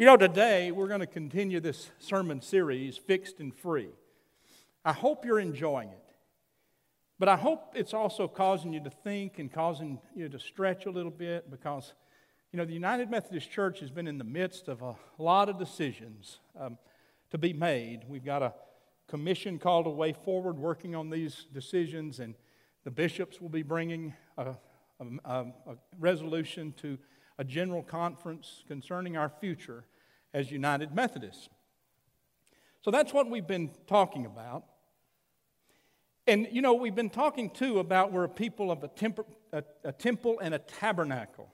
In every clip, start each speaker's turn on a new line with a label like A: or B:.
A: You know, today we're going to continue this sermon series, Fixed and Free. I hope you're enjoying it. But I hope it's also causing you to think and causing you to stretch a little bit because, you know, the United Methodist Church has been in the midst of a lot of decisions um, to be made. We've got a commission called A Way Forward working on these decisions, and the bishops will be bringing a, a, a resolution to a general conference concerning our future as United Methodists. So that's what we've been talking about. And, you know, we've been talking too about we're a people of a, a, a temple and a tabernacle.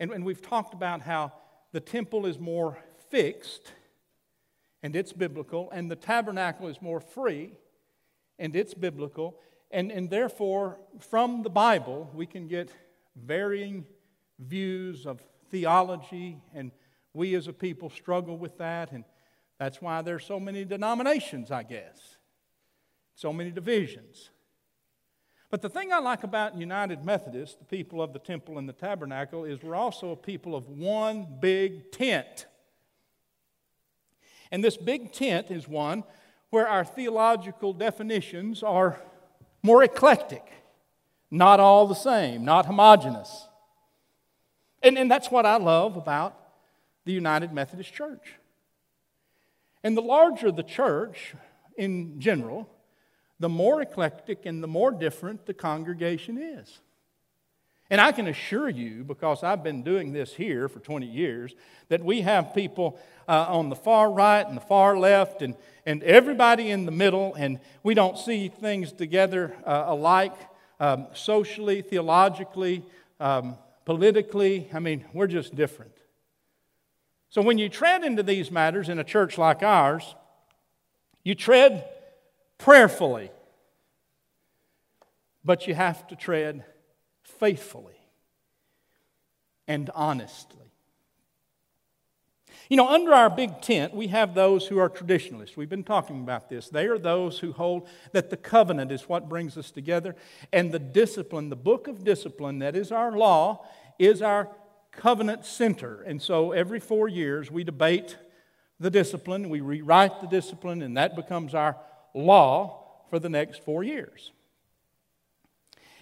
A: And, and we've talked about how the temple is more fixed and it's biblical, and the tabernacle is more free and it's biblical. And, and therefore, from the Bible, we can get varying views of theology, and we as a people struggle with that, and that's why there's so many denominations, I guess, so many divisions. But the thing I like about United Methodists, the people of the temple and the tabernacle, is we're also a people of one big tent. And this big tent is one where our theological definitions are more eclectic, not all the same, not homogenous. And, and that's what I love about the United Methodist Church. And the larger the church in general, the more eclectic and the more different the congregation is. And I can assure you, because I've been doing this here for 20 years, that we have people uh, on the far right and the far left and, and everybody in the middle, and we don't see things together uh, alike um, socially, theologically, um, politically. I mean, we're just different. So when you tread into these matters in a church like ours, you tread prayerfully, but you have to tread faithfully and honestly. You know, under our big tent, we have those who are traditionalists. We've been talking about this. They are those who hold that the covenant is what brings us together, and the discipline, the book of discipline, that is our law, is our covenant center. And so every four years, we debate the discipline, we rewrite the discipline, and that becomes our law for the next four years.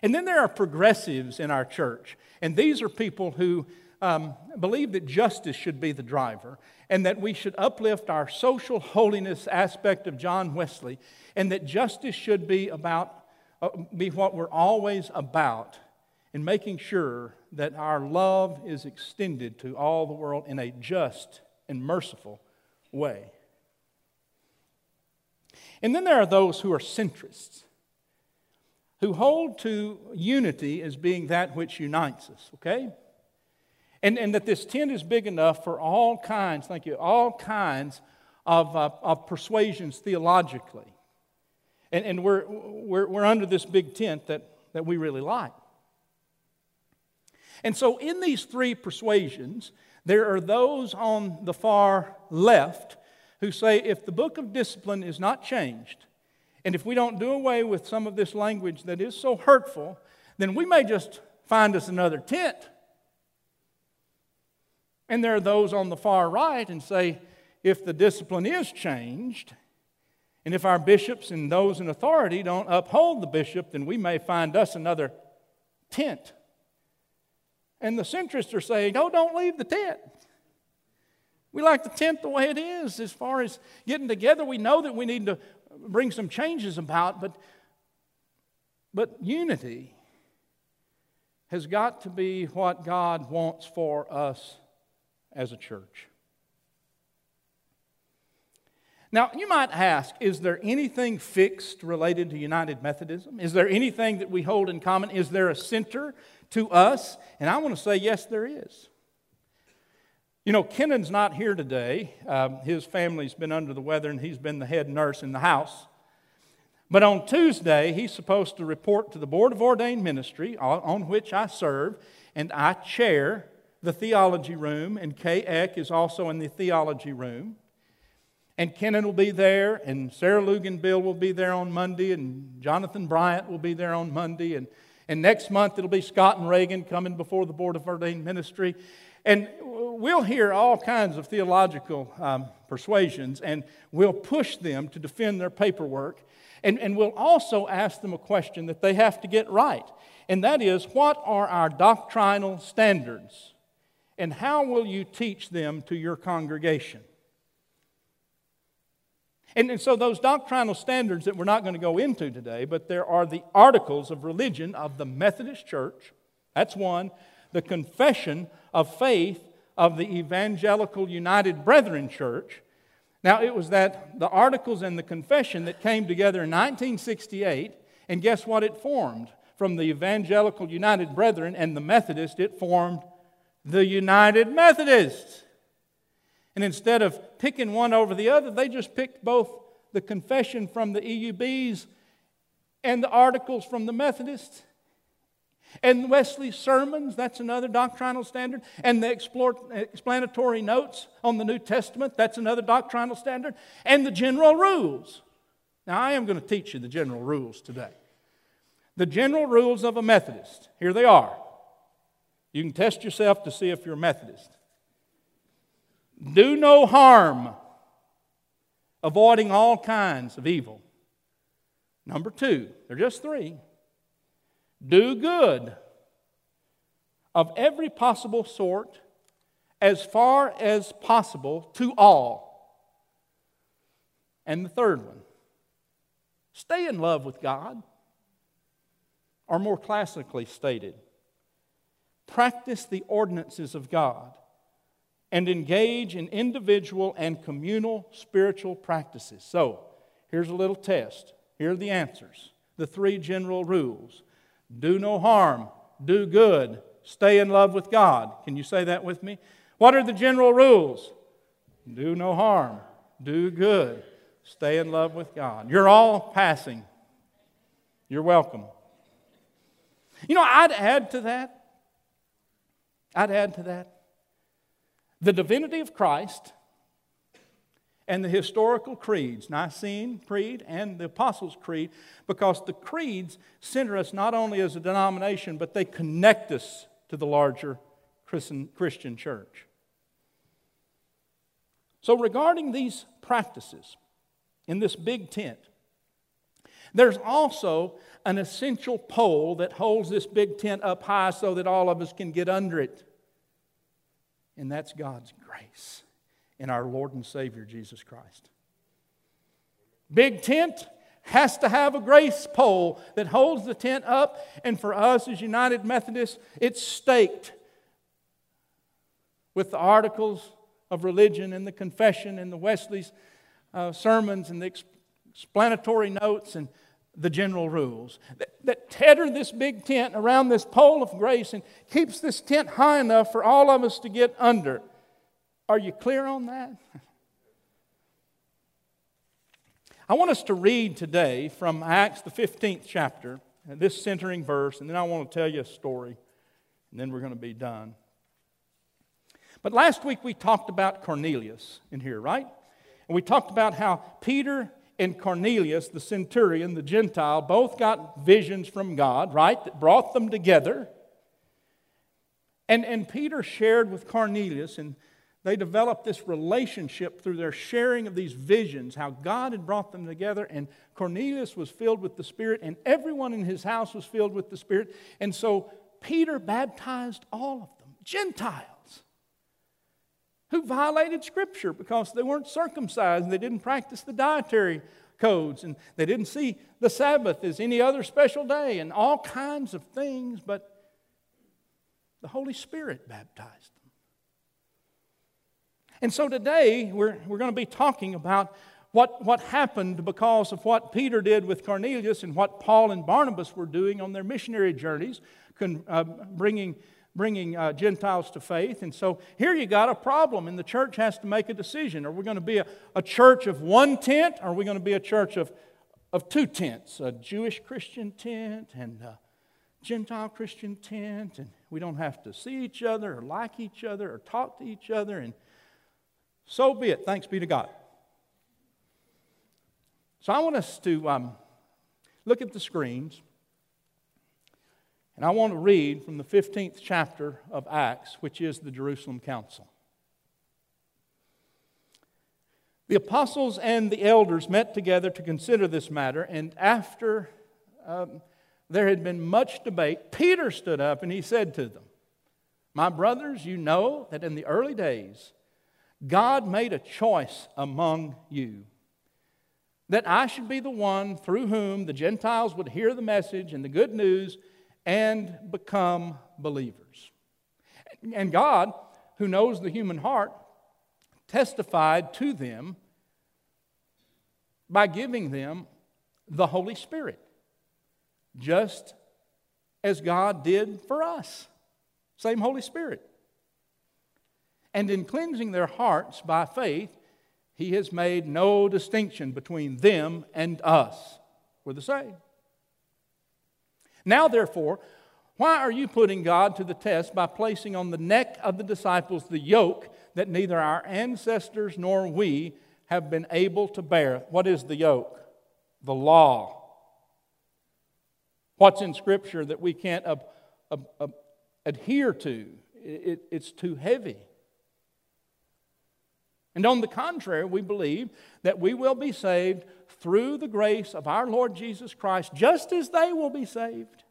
A: And then there are progressives in our church, and these are people who um, believe that justice should be the driver and that we should uplift our social holiness aspect of John Wesley and that justice should be about uh, be what we're always about in making sure that our love is extended to all the world in a just and merciful way. And then there are those who are centrists, who hold to unity as being that which unites us, okay? And, and that this tent is big enough for all kinds, thank you, all kinds of, uh, of persuasions theologically. And, and we're, we're, we're under this big tent that, that we really like. And so, in these three persuasions, there are those on the far left who say if the book of discipline is not changed, and if we don't do away with some of this language that is so hurtful, then we may just find us another tent and there are those on the far right and say, if the discipline is changed, and if our bishops and those in authority don't uphold the bishop, then we may find us another tent. And the centrists are saying, oh, don't leave the tent. We like the tent the way it is as far as getting together. We know that we need to bring some changes about, but, but unity has got to be what God wants for us as a church. Now, you might ask, is there anything fixed related to United Methodism? Is there anything that we hold in common? Is there a center to us? And I want to say, yes, there is. You know, Kennan's not here today. Um, his family's been under the weather, and he's been the head nurse in the house. But on Tuesday, he's supposed to report to the Board of Ordained Ministry, on which I serve, and I chair the theology room, and Kay Eck is also in the theology room. And Kennan will be there, and Sarah Luganbill will be there on Monday, and Jonathan Bryant will be there on Monday, and, and next month it'll be Scott and Reagan coming before the Board of Ordained Ministry. And we'll hear all kinds of theological um, persuasions and we'll push them to defend their paperwork. And, and we'll also ask them a question that they have to get right. And that is, what are our doctrinal standards? And how will you teach them to your congregation? And, and so, those doctrinal standards that we're not going to go into today, but there are the articles of religion of the Methodist Church. That's one. The confession of faith of the Evangelical United Brethren Church. Now, it was that the articles and the confession that came together in 1968, and guess what it formed? From the Evangelical United Brethren and the Methodist, it formed the United Methodists. And instead of picking one over the other, they just picked both the confession from the EUBs and the articles from the Methodists. And Wesley's sermons, that's another doctrinal standard. And the explanatory notes on the New Testament, that's another doctrinal standard. And the general rules. Now, I am going to teach you the general rules today. The general rules of a Methodist. Here they are. You can test yourself to see if you're a Methodist. Do no harm, avoiding all kinds of evil. Number two, they're just three. Do good of every possible sort as far as possible to all. And the third one, stay in love with God. Or more classically stated, practice the ordinances of God and engage in individual and communal spiritual practices. So, here's a little test. Here are the answers the three general rules do no harm, do good, stay in love with God. Can you say that with me? What are the general rules? Do no harm, do good, stay in love with God. You're all passing. You're welcome. You know, I'd add to that. I'd add to that the divinity of Christ and the historical creeds, Nicene Creed and the Apostles' Creed, because the creeds center us not only as a denomination, but they connect us to the larger Christian church. So, regarding these practices in this big tent, there's also an essential pole that holds this big tent up high so that all of us can get under it and that's God's grace in our Lord and Savior Jesus Christ. Big tent has to have a grace pole that holds the tent up, and for us as United Methodists, it's staked with the articles of religion and the confession and the Wesley's uh, sermons and the explanatory notes and the general rules that, that tether this big tent around this pole of grace and keeps this tent high enough for all of us to get under. Are you clear on that? I want us to read today from Acts, the 15th chapter, this centering verse, and then I want to tell you a story, and then we're going to be done. But last week we talked about Cornelius in here, right? And we talked about how Peter and Cornelius, the centurion, the Gentile, both got visions from God, right, that brought them together. And, and Peter shared with Cornelius, and they developed this relationship through their sharing of these visions, how God had brought them together. And Cornelius was filled with the Spirit, and everyone in his house was filled with the Spirit. And so Peter baptized all of them, Gentiles who violated Scripture because they weren't circumcised and they didn't practice the dietary codes and they didn't see the Sabbath as any other special day and all kinds of things, but the Holy Spirit baptized them. And so today we're, we're going to be talking about what, what happened because of what Peter did with Cornelius and what Paul and Barnabas were doing on their missionary journeys, con, uh, bringing bringing uh, Gentiles to faith. And so here you got a problem, and the church has to make a decision. Are we going to be a, a church of one tent, or are we going to be a church of, of two tents? A Jewish Christian tent and a Gentile Christian tent, and we don't have to see each other or like each other or talk to each other, and so be it. Thanks be to God. So I want us to um, look at the screens. And I want to read from the 15th chapter of Acts, which is the Jerusalem Council. The apostles and the elders met together to consider this matter, and after um, there had been much debate, Peter stood up and he said to them, My brothers, you know that in the early days God made a choice among you that I should be the one through whom the Gentiles would hear the message and the good news and become believers. And God, who knows the human heart, testified to them by giving them the Holy Spirit, just as God did for us. Same Holy Spirit. And in cleansing their hearts by faith, he has made no distinction between them and us. We're the same. Now, therefore, why are you putting God to the test by placing on the neck of the disciples the yoke that neither our ancestors nor we have been able to bear? What is the yoke? The law. What's in Scripture that we can't ab- ab- ab- adhere to? It, it's too heavy. And on the contrary, we believe that we will be saved through the grace of our Lord Jesus Christ, just as they will be saved.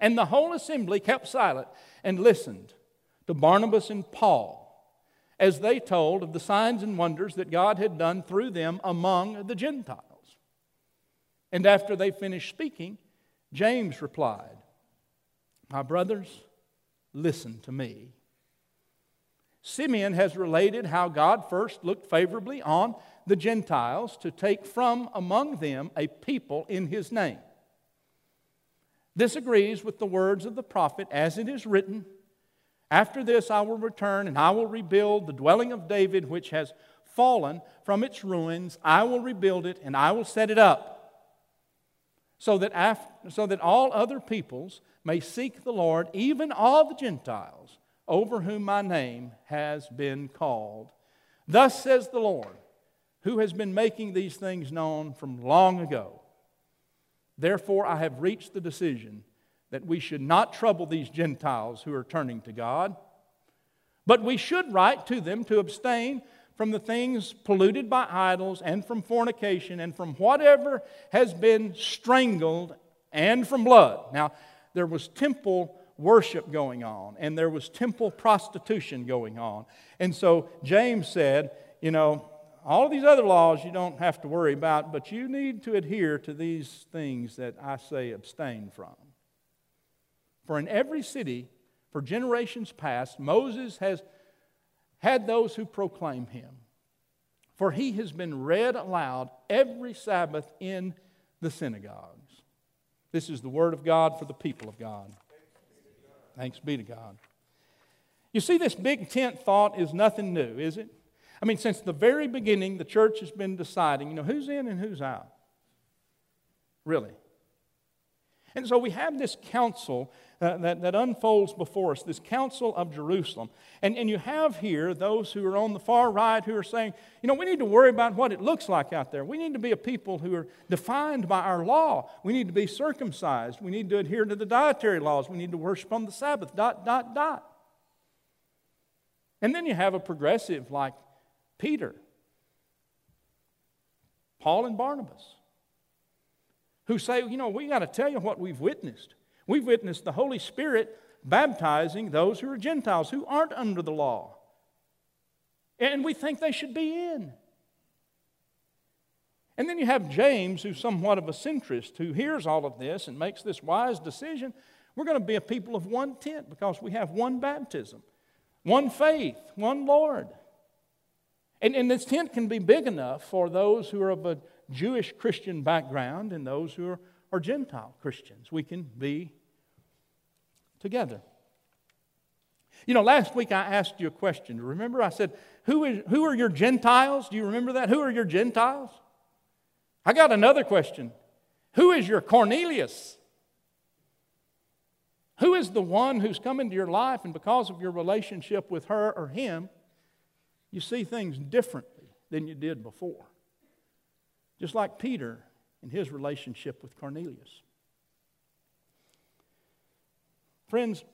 A: And the whole assembly kept silent and listened to Barnabas and Paul as they told of the signs and wonders that God had done through them among the Gentiles. And after they finished speaking, James replied, My brothers, listen to me. Simeon has related how God first looked favorably on the Gentiles to take from among them a people in his name. This agrees with the words of the prophet as it is written After this I will return and I will rebuild the dwelling of David which has fallen from its ruins. I will rebuild it and I will set it up so that, after, so that all other peoples may seek the Lord, even all the Gentiles over whom my name has been called. Thus says the Lord, who has been making these things known from long ago. Therefore, I have reached the decision that we should not trouble these Gentiles who are turning to God, but we should write to them to abstain from the things polluted by idols and from fornication and from whatever has been strangled and from blood. Now, there was temple worship going on, and there was temple prostitution going on. And so James said, you know, all of these other laws you don't have to worry about, but you need to adhere to these things that I say abstain from. For in every city, for generations past, Moses has had those who proclaim him. For he has been read aloud every Sabbath in the synagogues. This is the word of God for the people of God. Thanks be to God. You see, this big tent thought is nothing new, is it? I mean, since the very beginning, the church has been deciding, you know, who's in and who's out. Really. And so we have this council uh, that, that unfolds before us, this Council of Jerusalem. And, and you have here those who are on the far right who are saying, you know, we need to worry about what it looks like out there. We need to be a people who are defined by our law. We need to be circumcised. We need to adhere to the dietary laws. We need to worship on the Sabbath, dot, dot, dot. And then you have a progressive like Peter, Paul, and Barnabas who say, you know, we got to tell you what we've witnessed. We've witnessed the Holy Spirit baptizing those who are Gentiles, who aren't under the law. And we think they should be in. And then you have James, who's somewhat of a centrist, who hears all of this and makes this wise decision. We're going to be a people of one tent because we have one baptism, one faith, one Lord. And, and this tent can be big enough for those who are of a Jewish Christian background and those who are, are Gentile Christians. We can be together. You know, last week I asked you a question. Remember, I said, who, is, who are your Gentiles? Do you remember that? Who are your Gentiles? I got another question. Who is your Cornelius? Who is the one who's come into your life, and because of your relationship with her or him, you see things differently than you did before? Just like Peter in his relationship with Cornelius. Friends,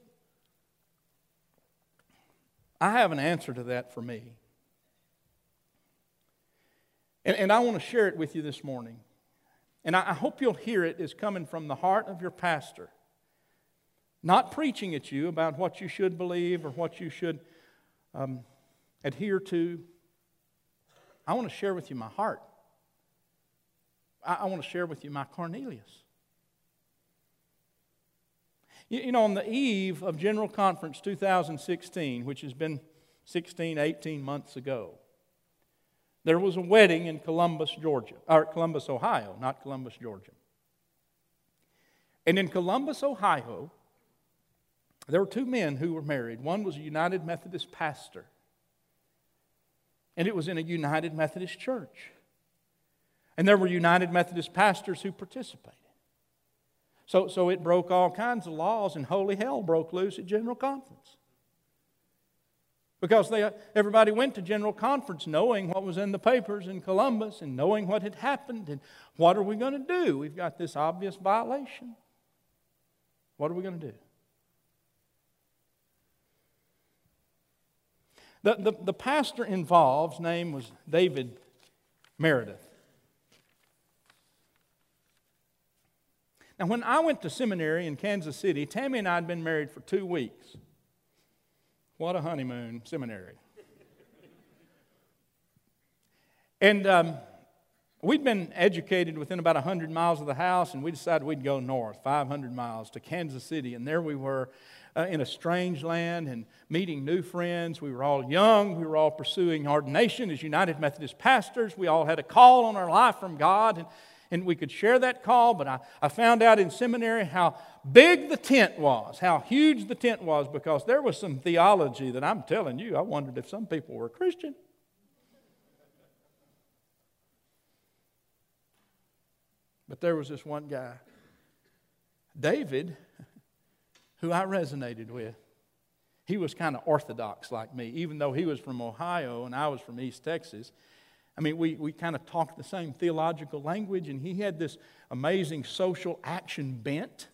A: I have an answer to that for me. And, and I want to share it with you this morning. And I, I hope you'll hear it as coming from the heart of your pastor. Not preaching at you about what you should believe or what you should um, adhere to. I want to share with you my heart. I, I want to share with you my Cornelius. You, you know, on the eve of General Conference 2016, which has been 16, 18 months ago, there was a wedding in Columbus, Georgia, or Columbus, Ohio, not Columbus, Georgia. And in Columbus, Ohio, there were two men who were married. One was a United Methodist pastor, and it was in a United Methodist church. And there were United Methodist pastors who participated. So, so it broke all kinds of laws, and holy hell broke loose at General Conference. Because they, everybody went to General Conference knowing what was in the papers in Columbus and knowing what had happened and what are we going to do? We've got this obvious violation. What are we going to do? The, the, the pastor involved's name was David Meredith. Now, when I went to seminary in Kansas City, Tammy and I had been married for two weeks. What a honeymoon seminary. and um, we'd been educated within about 100 miles of the house, and we decided we'd go north, 500 miles to Kansas City. And there we were uh, in a strange land and meeting new friends. We were all young. We were all pursuing ordination as United Methodist pastors. We all had a call on our life from God. And, and we could share that call, but I, I found out in seminary how big the tent was, how huge the tent was, because there was some theology that I'm telling you, I wondered if some people were Christian. But there was this one guy, David, who I resonated with. He was kind of orthodox like me, even though he was from Ohio and I was from East Texas. I mean, we, we kind of talked the same theological language, and he had this amazing social action bent.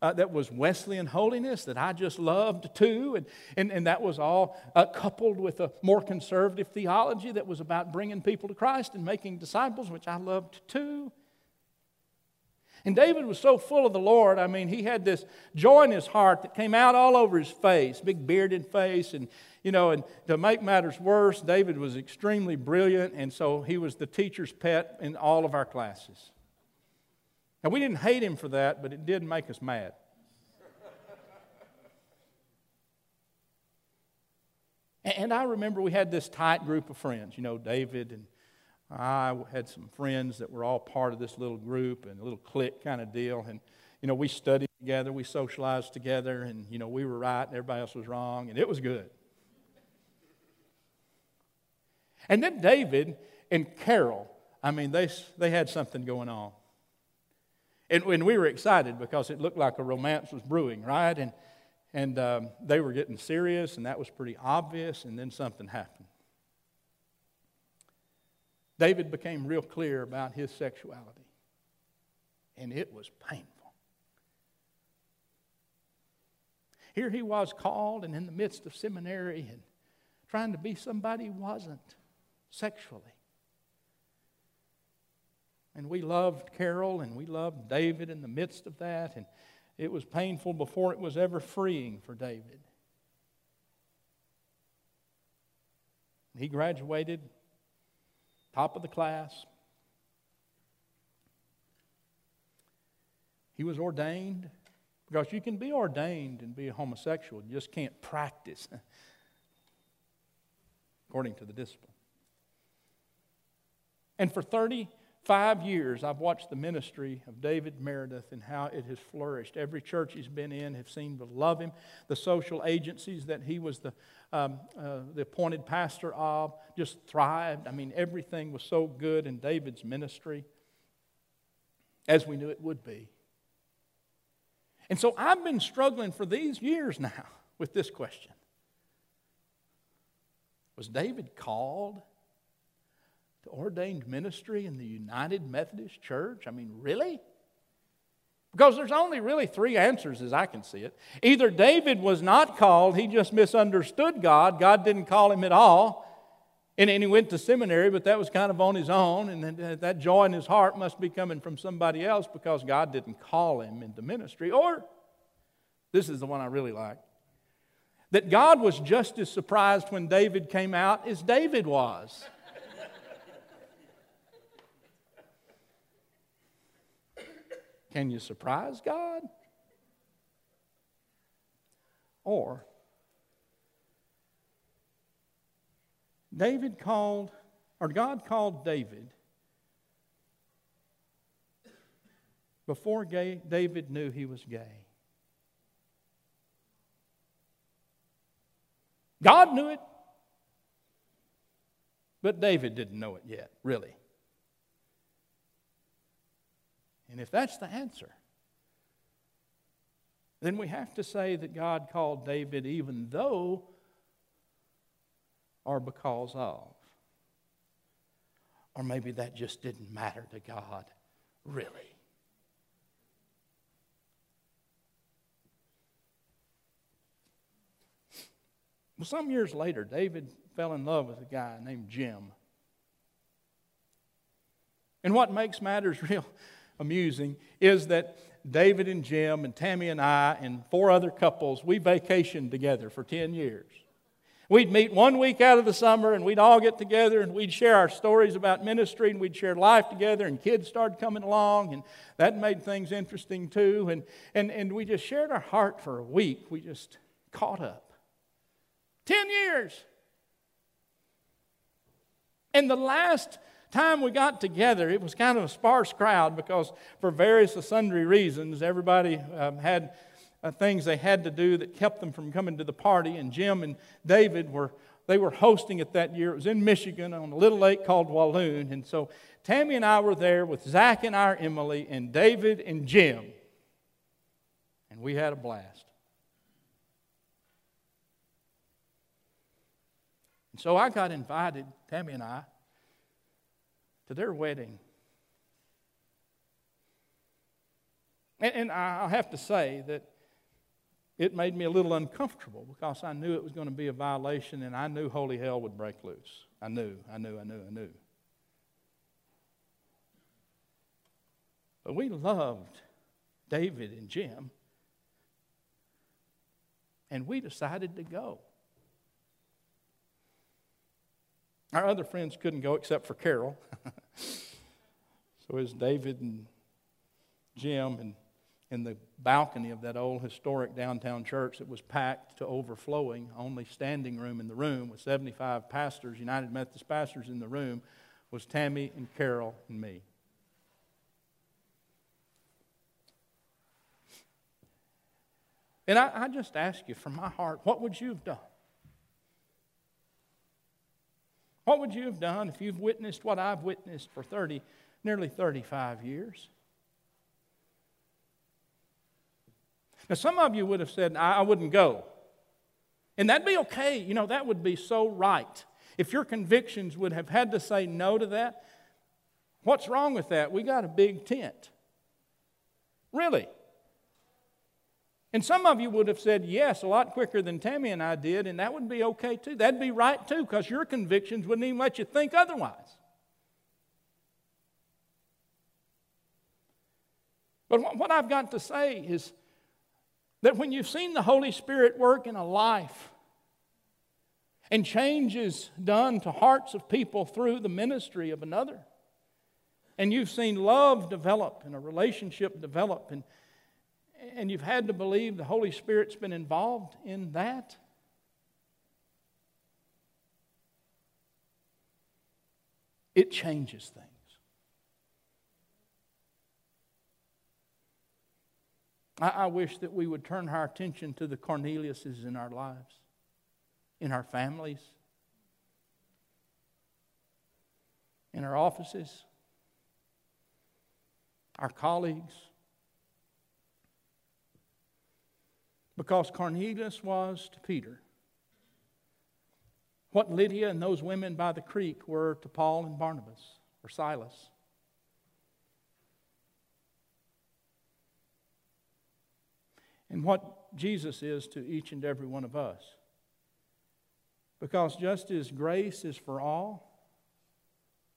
A: Uh, that was Wesleyan holiness that I just loved too. And, and, and that was all uh, coupled with a more conservative theology that was about bringing people to Christ and making disciples, which I loved too. And David was so full of the Lord. I mean, he had this joy in his heart that came out all over his face, big bearded face. And, you know, and to make matters worse, David was extremely brilliant. And so he was the teacher's pet in all of our classes. Now, we didn't hate him for that, but it did make us mad. and I remember we had this tight group of friends, you know, David and I had some friends that were all part of this little group and a little clique kind of deal. And, you know, we studied together, we socialized together, and, you know, we were right and everybody else was wrong, and it was good. And then David and Carol, I mean, they, they had something going on. And, and we were excited because it looked like a romance was brewing, right? And, and um, they were getting serious, and that was pretty obvious, and then something happened. David became real clear about his sexuality, and it was painful. Here he was called and in the midst of seminary and trying to be somebody he wasn't sexually. And we loved Carol and we loved David in the midst of that, and it was painful before it was ever freeing for David. He graduated top of the class. He was ordained because you can be ordained and be a homosexual, you just can't practice according to the discipline. And for 35 years, I've watched the ministry of David Meredith and how it has flourished. Every church he's been in have seemed to love him. The social agencies that he was the um, uh, the appointed pastor of, just thrived. I mean, everything was so good in David's ministry, as we knew it would be. And so I've been struggling for these years now with this question Was David called to ordained ministry in the United Methodist Church? I mean, really? Because there's only really three answers as I can see it. Either David was not called, he just misunderstood God, God didn't call him at all. And, and he went to seminary, but that was kind of on his own. And that, uh, that joy in his heart must be coming from somebody else because God didn't call him into ministry. Or, this is the one I really like that God was just as surprised when David came out as David was. Can you surprise God? Or, David called, or God called David before gay, David knew he was gay. God knew it, but David didn't know it yet, really. And if that's the answer, then we have to say that God called David even though or because of. Or maybe that just didn't matter to God, really. Well, some years later, David fell in love with a guy named Jim. And what makes matters real amusing is that David and Jim and Tammy and I and four other couples, we vacationed together for 10 years. We'd meet one week out of the summer and we'd all get together and we'd share our stories about ministry and we'd share life together and kids started coming along and that made things interesting too. And, and, and we just shared our heart for a week. We just caught up. 10 years. And the last time we got together, it was kind of a sparse crowd because, for various sundry reasons, everybody um, had uh, things they had to do that kept them from coming to the party. And Jim and David were they were hosting it that year. It was in Michigan on a little lake called Walloon. And so Tammy and I were there with Zach and our Emily and David and Jim. And we had a blast. And so I got invited, Tammy and I, to their wedding. And, and I'll have to say that it made me a little uncomfortable because I knew it was going to be a violation and I knew holy hell would break loose. I knew, I knew, I knew, I knew. But we loved David and Jim, and we decided to go. Our other friends couldn't go except for Carol. so it was David and Jim and in the balcony of that old historic downtown church that was packed to overflowing, only standing room in the room with 75 pastors, United Methodist pastors in the room, was Tammy and Carol and me. And I, I just ask you from my heart, what would you have done? What would you have done if you've witnessed what I've witnessed for 30, nearly 35 years? Now, some of you would have said, I, wouldn't go. And that'd be okay. You know, that would be so right. If your convictions would have had to say no to that, what's wrong with that? We got a big tent. Really. And some of you would have said yes a lot quicker than Tammy and I did, and that would be okay too. That'd be right too, because your convictions wouldn't even let you think otherwise. But what I've got to say is that when you've seen the Holy Spirit work in a life and changes done to hearts of people through the ministry of another, and you've seen love develop and a relationship develop and and you've had to believe the Holy Spirit's been involved in that? It changes things. I, I wish that we would turn our attention to the Corneliuses in our lives, in our families, in our offices, our colleagues Because Cornelius was to Peter what Lydia and those women by the creek were to Paul and Barnabas or Silas. And what Jesus is to each and every one of us. Because just as grace is for all,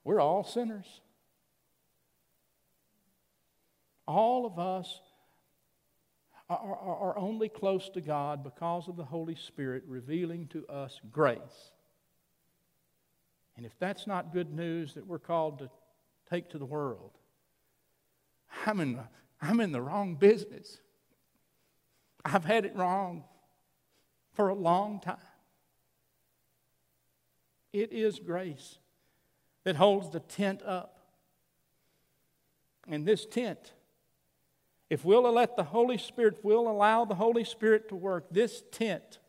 A: we're all sinners. All of us are, are, are, only close to God because of the Holy Spirit revealing to us grace. And if that's not good news that we're called to take to the world, I'm in the, I'm in the wrong business. I've had it wrong for a long time. It is grace that holds the tent up. And this tent, if we'll let the Holy Spirit, we'll allow the Holy Spirit to work, this tent,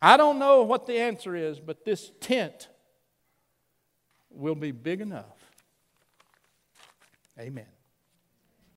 A: I don't know what the answer is, but this tent will be big enough. Amen.